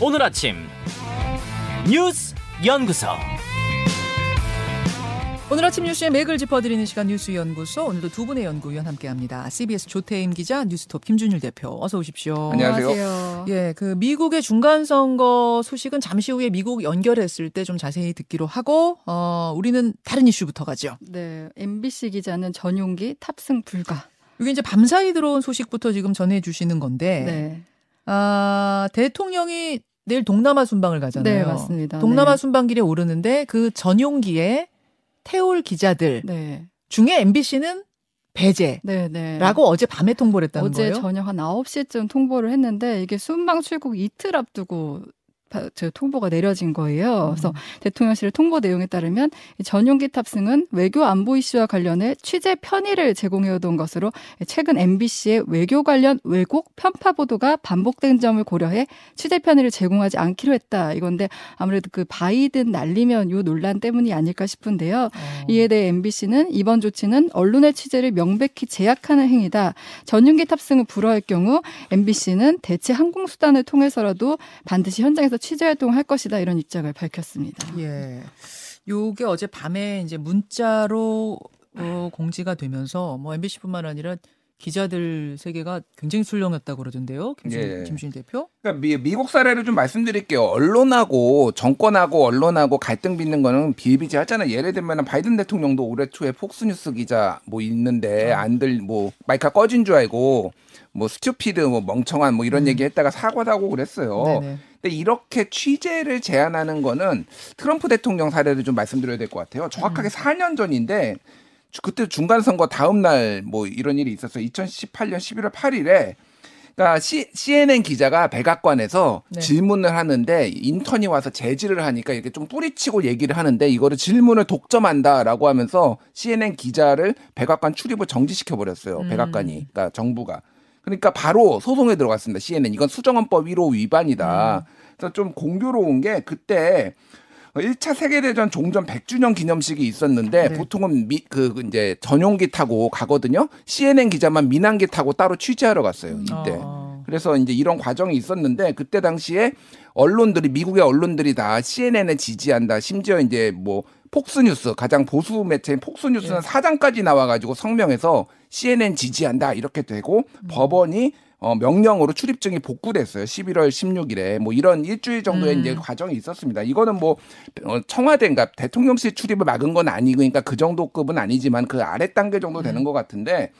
오늘 아침 뉴스 연구소 오늘 아침 뉴스의 맥을 짚어드리는 시간 뉴스 연구소 오늘도 두 분의 연구위원 함께합니다. CBS 조태임 기자, 뉴스톱 김준일 대표 어서 오십시오. 안녕하세요. 예, 그 미국의 중간 선거 소식은 잠시 후에 미국 연결했을 때 좀 자세히 듣기로 하고 어 우리는 다른 이슈부터 가죠. 네, MBC 기자는 전용기 탑승 불가. 이게 이제 밤사이 들어온 소식부터 지금 전해 주시는 건데 네, 아, 대통령이 내일 동남아 순방을 가잖아요. 네 맞습니다. 동남아 네. 순방길에 오르는데 그 전용기에 태울 기자들 네, 중에 MBC는 배제라고 네, 네. 어제 밤에 통보를 했다는 어제 거예요. 저녁 한 9시쯤 통보를 했는데 이게 순방 출국 이틀 앞두고 바- 저 통보가 내려진 거예요. 그래서 음. 대통령실 통보 내용에 따르면 이 전용기 탑승은 외교 안보 이슈와 관련해 취재 편의를 제공해오던 것으로 최근 MBC의 외교 관련 왜곡 편파 보도가 반복된 점을 고려해 취재 편의를 제공하지 않기로 했다. 이건데 아무래도 그 바이든 날리면 요 논란 때문이 아닐까 싶은데요. 어. 이에 대해 MBC는 이번 조치는 언론의 취재를 명백히 제약하는 행위다. 전용기 탑승을 불허할 경우 MBC는 대체 항공수단을 통해서라도 반드시 현장에서 취재 활동을 할 것이다. 이런 입장을 밝혔습니다. 예. 요게 어제 밤에 이제 문자로 어, 공지가 되면서 뭐 MBC뿐만 아니라 기자들 세계가 굉장히 술렁였다고 그러던데요. 김준, 예. 김준 대표. 그러니까 미, 미국 사례를 좀 말씀드릴게요. 언론하고 정권하고 언론하고 갈등 빚는 거는 비일비재하잖아요. 예를 들면 바이든 대통령도 올해 초에 폭스뉴스 기자 뭐 있는데 안들 뭐 마이크가 꺼진 줄 알고 뭐 스튜피드 뭐 멍청한 뭐 이런 음. 얘기 했다가 사과도 하고 그랬어요. 네네. 근데 이렇게 취재를 제한하는 거는 트럼프 대통령 사례를 좀 말씀드려야 될 것 같아요. 정확하게 4년 전인데 주- 그때 중간 선거 다음 날 뭐 이런 일이 있었어요. 2018년 11월 8일에 그러니까 C, CNN 기자가 백악관에서 네. 질문을 하는데 인턴이 와서 제지를 하니까 이렇게 좀 뿌리치고 얘기를 하는데 이거를 질문을 독점한다라고 하면서 CNN 기자를 백악관 출입을 정지시켜 버렸어요. 음. 백악관이 그러니까 정부가 그러니까 바로 소송에 들어갔습니다. CNN 이건 수정헌법 1호 위반이다. 그래서 좀 공교로운 게 그때 1차 세계대전 종전 100주년 기념식이 있었는데 네. 보통은 미, 그 이제 전용기 타고 가거든요. CNN 기자만 민항기 타고 따로 취재하러 갔어요. 이때. 어. 그래서 이제 이런 과정이 있었는데 그때 당시에 언론들이 미국의 언론들이 다 CNN을 지지한다. 심지어 이제 뭐 폭스뉴스 가장 보수 매체인 폭스뉴스는 예. 사장까지 나와가지고 성명해서 CNN 지지한다 이렇게 되고 법원이 어, 명령으로 출입증이 복구됐어요. 11월 16일에 뭐 이런 일주일 정도의 음. 이제 과정이 있었습니다. 이거는 뭐 어, 청와대인가 대통령실 출입을 막은 건 아니고 그러니까 그 정도급은 아니지만 그 아래 단계 정도 되는 것 같은데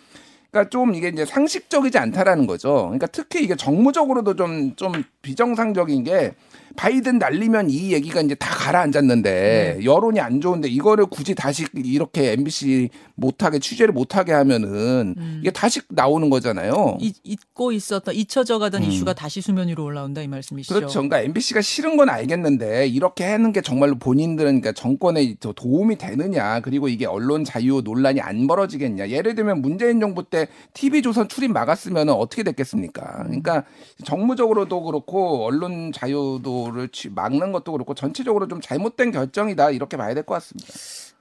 그러니까 좀 이게 이제 상식적이지 않다라는 거죠. 그러니까 특히 이게 정무적으로도 좀좀 비정상적인 게 바이든 날리면 이 얘기가 이제 다 가라앉았는데 여론이 안 좋은데 이거를 굳이 다시 이렇게 MBC 못하게 취재를 못하게 하면은 이게 다시 나오는 거잖아요. 이- 잊고 있었던 잊혀져 가던 음. 이슈가 다시 수면 위로 올라온다 이 말씀이시죠? 그렇죠. 그러니까 MBC가 싫은 건 알겠는데 이렇게 하는 게 정말로 본인들은 그러니까 정권에 더 도움이 되느냐 그리고 이게 언론 자유 논란이 안 벌어지겠냐. 예를 들면 문재인 정부 때 TV조선 출입 막았으면 어떻게 됐겠습니까? 그러니까 정무적으로도 그렇고 언론 자유도를 취- 막는 것도 그렇고 전체적으로 좀 잘못된 결정이다 이렇게 봐야 될 것 같습니다.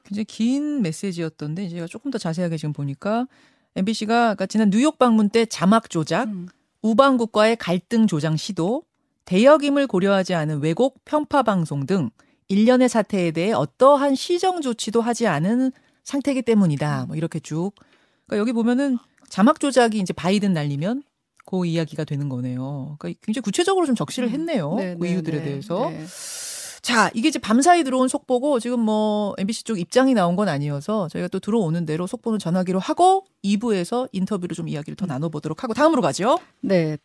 굉장히 긴 메시지였던데 제가 조금 더 자세하게 지금 보니까 MBC가 그러니까 지난 뉴욕 방문 때 자막 조작, 음. 우방국과의 갈등 조장 시도, 대역임을 고려하지 않은 왜곡 편파 방송 등 일련의 사태에 대해 어떠한 시정 조치도 하지 않은 상태이기 때문이다. 뭐 이렇게 쭉. 그러니까 여기 보면은 자막 조작이 이제 바이든 날리면 그 이야기가 되는 거네요. 그러니까 굉장히 구체적으로 좀 적시를 했네요. 네, 그 네, 이유들에 네, 대해서. 네. 자, 이게 이제 밤사이 들어온 속보고 지금 뭐 MBC 쪽 입장이 나온 건 아니어서 저희가 또 들어오는 대로 속보는 전하기로 하고 2부에서 인터뷰로 좀 이야기를 더 나눠보도록 하고 다음으로 가죠. 네.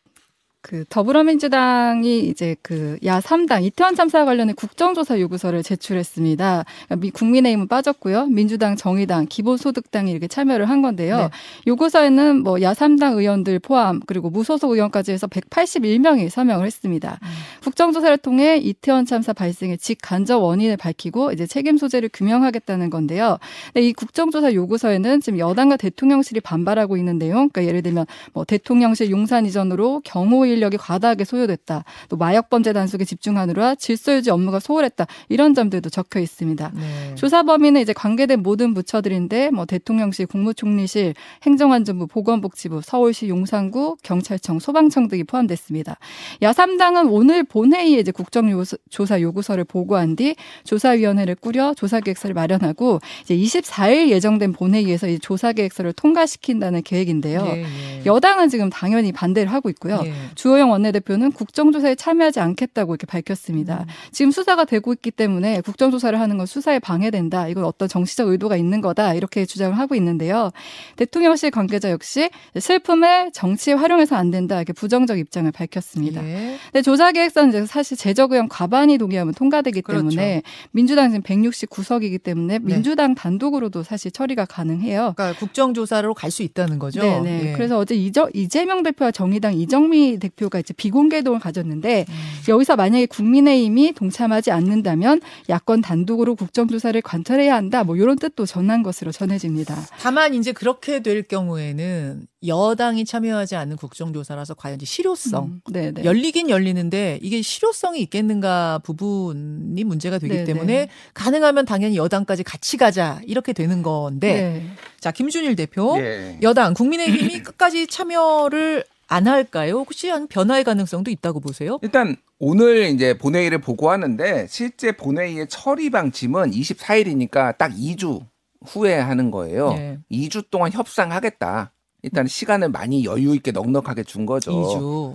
그 더불어민주당이 이제 그 야 3당 이태원 참사 관련해 국정조사 요구서를 제출했습니다. 그러니까 미- 국민의힘은 빠졌고요. 민주당, 정의당, 기본소득당이 이렇게 참여를 한 건데요. 네. 요구서에는 뭐 야 3당 의원들 포함 그리고 무소속 의원까지 해서 181명이 서명을 했습니다. 국정조사를 통해 이태원 참사 발생의 직간접 원인을 밝히고 이제 책임 소재를 규명하겠다는 건데요. 이 국정조사 요구서에는 지금 여당과 대통령실이 반발하고 있는 내용, 그러니까 예를 들면 뭐 대통령실 용산 이전으로 경호 인력이 과다하게 소요됐다. 또 마약 범죄 단속에 집중하느라 질서 유지 업무가 소홀했다. 이런 점들도 적혀 있습니다. 네. 조사 범위는 이제 관계된 모든 부처들인데 뭐 대통령실, 국무총리실, 행정안전부, 보건복지부, 서울시 용산구, 경찰청, 소방청 등이 포함됐습니다. 야3당은 오늘 본회의에 이제 국정조사 요구서를 보고한 뒤 조사위원회를 꾸려 조사계획서를 마련하고 이제 24일 예정된 본회의에서 이 조사계획서를 통과시킨다는 계획인데요. 예, 예. 여당은 지금 당연히 반대를 하고 있고요. 예. 주호영 원내대표는 국정조사에 참여하지 않겠다고 이렇게 밝혔습니다. 지금 수사가 되고 있기 때문에 국정조사를 하는 건 수사에 방해된다. 이건 어떤 정치적 의도가 있는 거다. 이렇게 주장을 하고 있는데요. 대통령실 관계자 역시 슬픔을 정치에 활용해서 안 된다. 이렇게 부정적 입장을 밝혔습니다. 예. 근데 조사 계획서는 이제 사실 제적 의원 과반이 동의하면 통과되기 그렇죠. 때문에 민주당 지금 169석이기 때문에 민주당 단독으로도 사실 처리가 가능해요. 그러니까 국정조사로 갈 수 있다는 거죠. 네네. 예. 그래서 어제 이재명 대표와 정의당 이정미 대표가 이제 비공개동을 가졌는데 음. 여기서 만약에 국민의힘이 동참하지 않는다면 야권 단독으로 국정조사를 관철해야 한다. 뭐 이런 뜻도 전한 것으로 전해집니다. 다만 이제 그렇게 될 경우에는 여당이 참여하지 않는 국정조사라서 과연 이제 실효성 음, 네네. 열리긴 열리는데 이게 실효성이 있겠는가 부분이 문제가 되기 네네. 때문에 가능하면 당연히 여당까지 같이 가자 이렇게 되는 건데 네. 자 김준일 대표 예. 여당 국민의힘이 끝까지 참여를 안 할까요? 혹시 한 변화의 가능성도 있다고 보세요? 일단 오늘 이제 본회의를 보고하는데 실제 본회의의 처리 방침은 24일이니까 딱 2주 후에 하는 거예요. 네. 2주 동안 협상하겠다. 일단 시간을 많이 여유 있게 넉넉하게 준 거죠.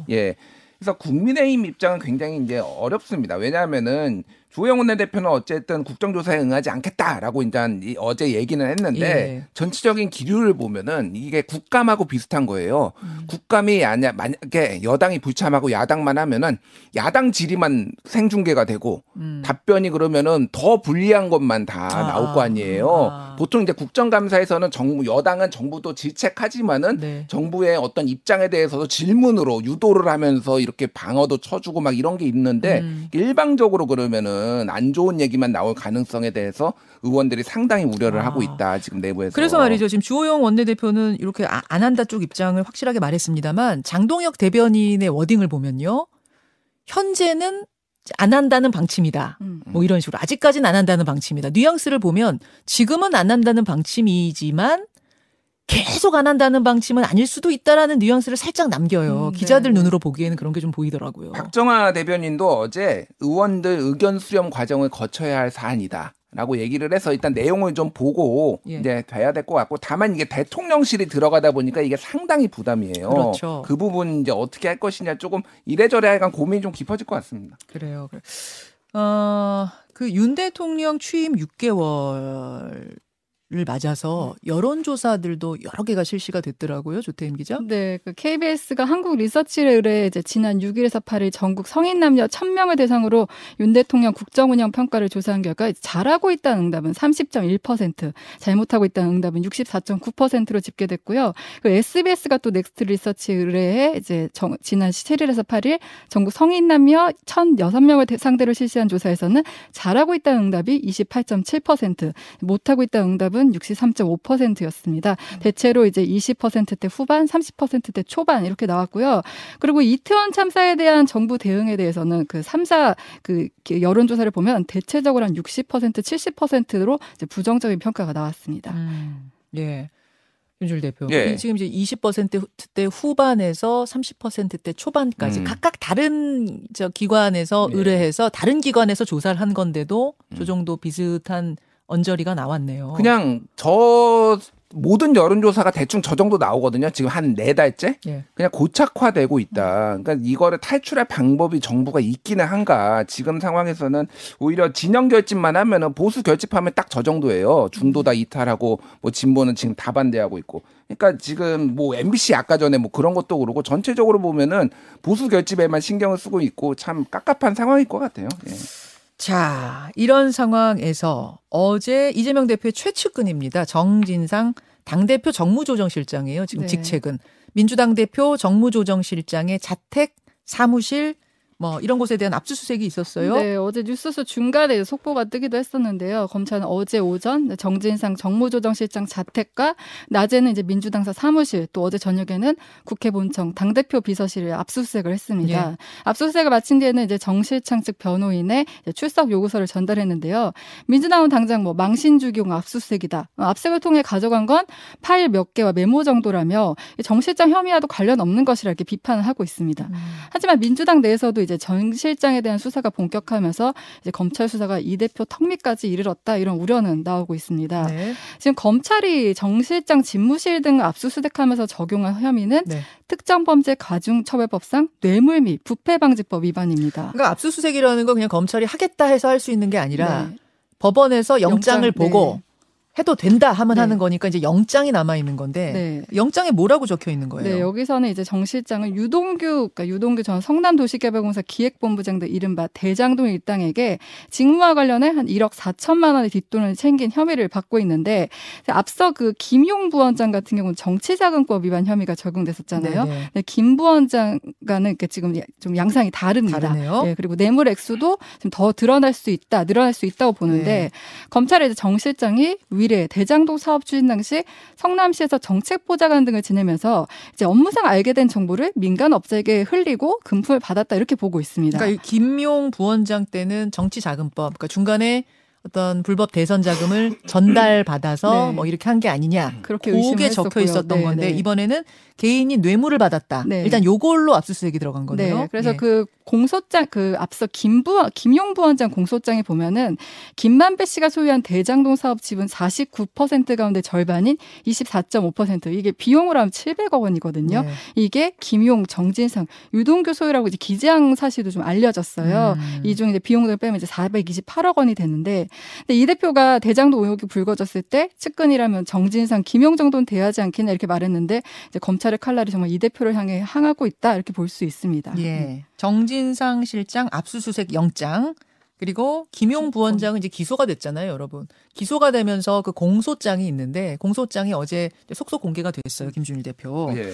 2주. 예. 그래서 국민의힘 입장은 굉장히 이제 어렵습니다. 왜냐하면은 조영 원내대표는 어쨌든 국정조사에 응하지 않겠다라고 일단 이- 어제 얘기는 했는데 예. 전체적인 기류를 보면은 이게 국감하고 비슷한 거예요. 음. 국감이 아니야 만약에 여당이 불참하고 야당만 하면은 야당 질의만 생중계가 되고 음. 답변이 그러면은 더 불리한 것만 다 아. 나올 거 아니에요. 아. 보통 이제 국정감사에서는 정부 여당은 정부도 질책하지만은 네. 정부의 어떤 입장에 대해서도 질문으로 유도를 하면서 이렇게 방어도 쳐주고 막 이런 게 있는데 음. 일방적으로 그러면은 안 좋은 얘기만 나올 가능성에 대해서 의원들이 상당히 우려를 아. 하고 있다 지금 내부에서. 그래서 말이죠. 지금 주호영 원내대표는 이렇게 아- 안 한다 쪽 입장을 확실하게 말했습니다만 장동혁 대변인의 워딩을 보면요. 현재는 안 한다는 방침이다. 음. 뭐 이런 식으로 아직까지는 안 한다는 방침이다. 뉘앙스를 보면 지금은 안 한다는 방침이지만 계속 안 한다는 방침은 아닐 수도 있다라는 뉘앙스를 살짝 남겨요. 음, 기자들 네. 눈으로 보기에는 그런 게 좀 보이더라고요. 박정아 대변인도 어제 의원들 의견 수렴 과정을 거쳐야 할 사안이다. 라고 얘기를 해서 일단 내용을 좀 보고 예. 이제 돼야 될 것 같고 다만 이게 대통령실이 들어가다 보니까 이게 상당히 부담이에요. 그렇죠. 그 부분 이제 어떻게 할 것이냐 조금 이래저래 약간 고민이 좀 깊어질 것 같습니다. 그래요. 그래. 어, 그 윤 대통령 취임 6개월 을 맞아서 여론조사들도 여러 개가 실시가 됐더라고요. 조태임 기자. 네, 그 KBS가 한국 리서치를 의뢰 이제 지난 6일에서 8일 전국 성인 남녀 1000명을 대상으로 윤 대통령 국정 운영 평가를 조사한 결과 잘하고 있다는 응답은 30.1%, 잘못하고 있다는 응답은 64.9%로 집계됐고요. 그 SBS가 또 넥스트 리서치 의뢰해 이제 정- 지난 7일에서 8일 전국 성인 남녀 1006명을 상대로 실시한 조사에서는 잘하고 있다는 응답이 28.7%, 못하고 있다는 응답은 63.5%였습니다. 대체로 이제 20%대 후반, 30%대 초반 이렇게 나왔고요. 그리고 이태원 참사에 대한 정부 대응에 대해서는 그 3사 그 여론조사를 보면 대체적으로 한 60%, 70%로 이제 부정적인 평가가 나왔습니다. 음, 예. 윤줄 대표. 예. 이 지금 이제 20%대 후반에서 30%대 초반까지 음. 각각 다른 저 기관에서 예. 의뢰해서 다른 기관에서 조사를 한 건데도 저 음. 정도 비슷한 언저리가 나왔네요. 그냥 저 모든 여론조사가 대충 저 정도 나오거든요. 지금 한 네 달째 예. 그냥 고착화되고 있다. 그러니까 이거를 탈출할 방법이 정부가 있기는 한가. 지금 상황에서는 오히려 진영 결집만 하면은 보수 결집하면 딱 저 정도예요. 중도 다 이탈하고 뭐 진보는 지금 다 반대하고 있고. 그러니까 지금 뭐 MBC 아까 전에 뭐 그런 것도 그렇고 전체적으로 보면은 보수 결집에만 신경을 쓰고 있고 참 깝깝한 상황일 것 같아요. 예. 자, 이런 상황에서 어제 이재명 대표의 최측근입니다. 정진상 당대표 정무조정실장이에요. 지금 네. 직책은. 민주당 대표 정무조정실장의 자택 사무실 뭐 이런 곳에 대한 압수수색이 있었어요. 네, 어제 뉴스수 중간에 속보가 뜨기도 했었는데요. 검찰은 어제 오전 정진상 정무조정실장 자택과 낮에는 이제 민주당사 사무실 또 어제 저녁에는 국회 본청 당대표 비서실에 압수수색을 했습니다. 예. 압수수색을 마친 뒤에는 이제 정 실장 측 변호인의 출석 요구서를 전달했는데요. 민주당은 당장 뭐 망신 주기용 압수수색이다. 어, 압수색을 통해 가져간 건 파일 몇 개와 메모 정도라며 정 실장 혐의와도 관련 없는 것이라 이렇게 비판을 하고 있습니다. 음. 하지만 민주당 내에서도 이제 전 실장에 대한 수사가 본격화하면서 이제 검찰 수사가 이 대표 턱밑까지 이르렀다 이런 우려는 나오고 있습니다. 네. 지금 검찰이 정 실장 집무실 등을 압수수색하면서 적용한 혐의는 네. 특정범죄 가중처벌법상 뇌물 및 부패방지법 위반입니다. 그러니까 압수수색이라는 건 그냥 검찰이 하겠다 해서 할 수 있는 게 아니라 네. 법원에서 영장을 영장, 보고 네. 해도 된다 하면 네. 하는 거니까 이제 영장이 남아 있는 건데 네. 영장에 뭐라고 적혀 있는 거예요? 네, 여기서는 이제 정 실장은 유동규, 그러니까 유동규 전 성남도시개발공사 기획본부장 등 이른바 대장동 일당에게 직무와 관련해 한 1억 4천만 원의 뒷돈을 챙긴 혐의를 받고 있는데 앞서 그 김용 부원장 같은 경우는 정치자금법 위반 혐의가 적용됐었잖아요. 네, 네. 네, 김 부원장과는 이렇게 지금 좀 양상이 다릅니다. 다르네요. 예, 그리고 뇌물 액수도 좀더 드러날 수 있다, 늘어날 수 있다고 보는데 네. 검찰의 정 실장이 위례 대장동 사업 추진 당시 성남시에서 정책 보좌관 등을 지내면서 이제 업무상 알게 된 정보를 민간 업자에게 흘리고 금품을 받았다 이렇게 보고 있습니다. 그러니까 이 김용 부원장 때는 정치자금법, 그러니까 중간에 어떤 불법 대선 자금을 전달받아서 네. 뭐 이렇게 한 게 아니냐. 그렇게 그게 적혀. 있었던 네, 건데 네. 이번에는 개인이 뇌물을 받았다. 네. 일단 요걸로 압수수색이 들어간 거네요. 네, 그래서 예. 그 공소장 그 앞서 김부 김용 부원장 공소장에 보면은 김만배 씨가 소유한 대장동 사업 지분 49% 가운데 절반인 24.5% 이게 비용으로 하면 700억 원이거든요. 네. 이게 김용, 정진상, 유동규 소유라고 이제 기재한 사실도 좀 알려졌어요. 음. 이중 이제 비용들을 빼면 이제 428억 원이 되는데, 근데 이 대표가 대장동 의혹이 불거졌을 때 측근이라면 정진상, 김용 정도는 돼야지 않겠냐 이렇게 말했는데 이제 검찰의 칼날이 정말 이 대표를 향해 향하고 있다 이렇게 볼 수 있습니다. 예. 정진상 실장 압수수색 영장 그리고 김용 부원장은 이제 기소가 됐잖아요, 여러분. 기소가 되면서 그 공소장이 있는데 공소장이 어제 속속 공개가 됐어요, 김준일 대표. 예.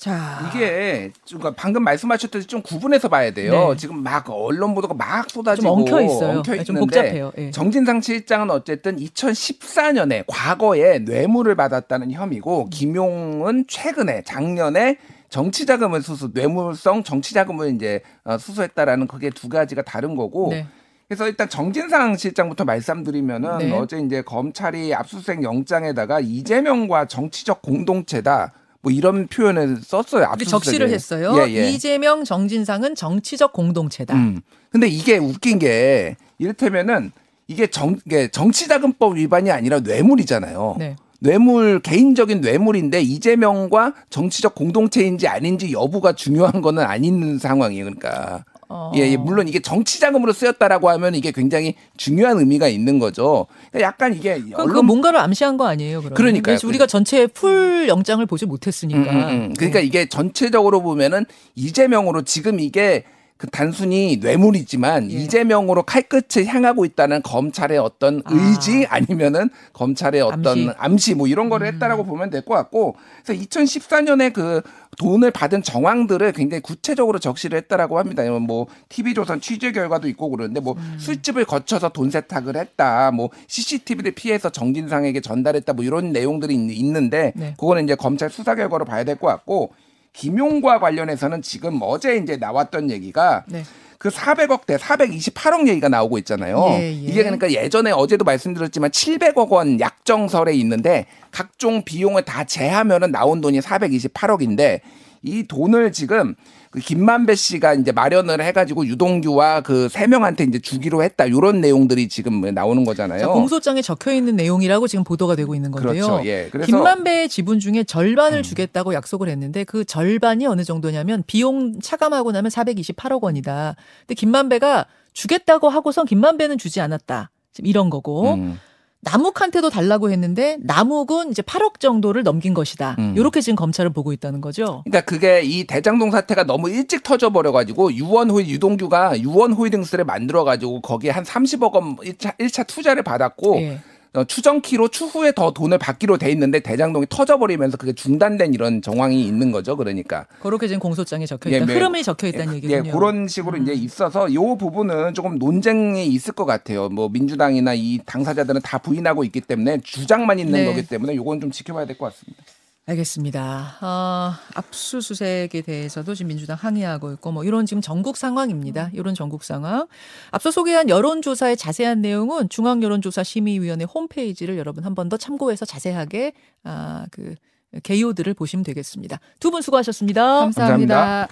자, 이게 좀 그러니까 방금 말씀하셨듯이 좀 구분해서 봐야 돼요. 네. 지금 막 언론 보도가 막 쏟아지고 좀 엉켜 있어요. 엉켜 네, 좀 있는데 복잡해요. 예. 정진상 실장은 어쨌든 2014년에 과거에 뇌물을 받았다는 혐의고 김용은 최근에 작년에 정치자금을 수수 뇌물성 정치자금을 이제 어, 수수했다라는 그게 두 가지가 다른 거고 네. 그래서 일단 정진상 실장부터 말씀드리면은 네. 어제 이제 검찰이 압수수색 영장에다가 이재명과 정치적 공동체다 뭐 이런 표현을 썼어요. 근데. 적시를 했어요. 예, 예. 이재명, 정진상은 정치적 공동체다. 음. 근데 이게 웃긴 게 이를테면은 이게 정 이게 정치자금법 위반이 아니라 뇌물이잖아요. 네. 뇌물 개인적인 뇌물인데 이재명과 정치적 공동체인지 아닌지 여부가 중요한 거는 아닌 상황이에요. 그러니까 어. 예, 예, 물론 이게 정치 자금으로 쓰였다라고 하면 이게 굉장히 중요한 의미가 있는 거죠. 그러니까 약간 이게 언론 뭔가를 암시한 거 아니에요? 그러니까요. 근데 우리가 전체 full 영장을 보지 못했으니까. 음, 음, 음. 그러니까 이게 전체적으로 보면은 이재명으로 지금 이게 그 단순히 뇌물이지만 예. 이재명으로 칼끝을 향하고 있다는 검찰의 어떤 아. 의지 아니면은 검찰의 어떤 암시. 음. 암시, 뭐 이런 거를 했다라고 보면 될 것 같고 그래서 2014년에 그 돈을 받은 정황들을 굉장히 구체적으로 적시를 했다라고 합니다. 뭐 TV조선 취재 결과도 있고 그러는데 뭐 음. 술집을 거쳐서 돈 세탁을 했다, 뭐 CCTV를 피해서 정진상에게 전달했다, 뭐 이런 내용들이 있- 있는데 네. 그거는 이제 검찰 수사 결과로 봐야 될 것 같고 김용과 관련해서는 지금 어제 이제 나왔던 얘기가 네. 그 400억 대 428억 얘기가 나오고 있잖아요. 예, 예. 이게 그러니까 예전에 어제도 말씀드렸지만 700억 원 약정설에 있는데 각종 비용을 다 제하면은 나온 돈이 428억인데 이 돈을 지금 그 김만배 씨가 이제 마련을 해가지고 유동규와 그 세 명한테 이제 주기로 했다 이런 내용들이 지금 나오는 거잖아요. 자, 공소장에 적혀 있는 내용이라고 지금 보도가 되고 있는 건데요. 그렇죠. 예. 그래서 김만배의 지분 중에 절반을 음. 주겠다고 약속을 했는데 그 절반이 어느 정도냐면 비용 차감하고 나면 428억 원이다. 근데 김만배가 주겠다고 하고선 김만배는 주지 않았다. 지금 이런 거고 음. 남욱한테도 달라고 했는데 남욱은 이제 8억 정도를 넘긴 것이다. 음. 이렇게 지금 검찰은 보고 있다는 거죠. 그러니까 그게 이 대장동 사태가 너무 일찍 터져 버려 가지고 유원호일 유동규가 유원호일딩스를 만들어 가지고 거기에 한 30억 원 1차, 1차 투자를 받았고 예. 어, 추정키로 추후에 더 돈을 받기로 돼 있는데 대장동이 터져버리면서 그게 중단된 이런 정황이 있는 거죠. 그러니까 그렇게 지금 공소장에 적혀 예, 있다. 네. 흐름이 적혀 있다는 예, 얘기군요. 음. 예, 그런 식으로 이제 있어서 이 부분은 조금 논쟁이 있을 것 같아요. 뭐 민주당이나 이 당사자들은 다 부인하고 있기 때문에 주장만 있는 네. 거기 때문에 요건 좀 지켜봐야 될 것 같습니다. 알겠습니다. 어, 압수수색에 대해서도 지금 민주당 항의하고 있고 뭐 이런 지금 전국 상황입니다. 이런 전국 상황. 앞서 소개한 여론조사의 자세한 내용은 중앙여론조사심의위원회 홈페이지를 여러분 한 번 더 참고해서 자세하게 아, 그 개요들을 보시면 되겠습니다. 두 분 수고하셨습니다. 감사합니다.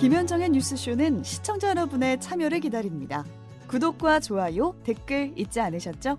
김현정의 뉴스쇼는 시청자 여러분의 참여를 기다립니다. 구독과 좋아요, 댓글 잊지 않으셨죠?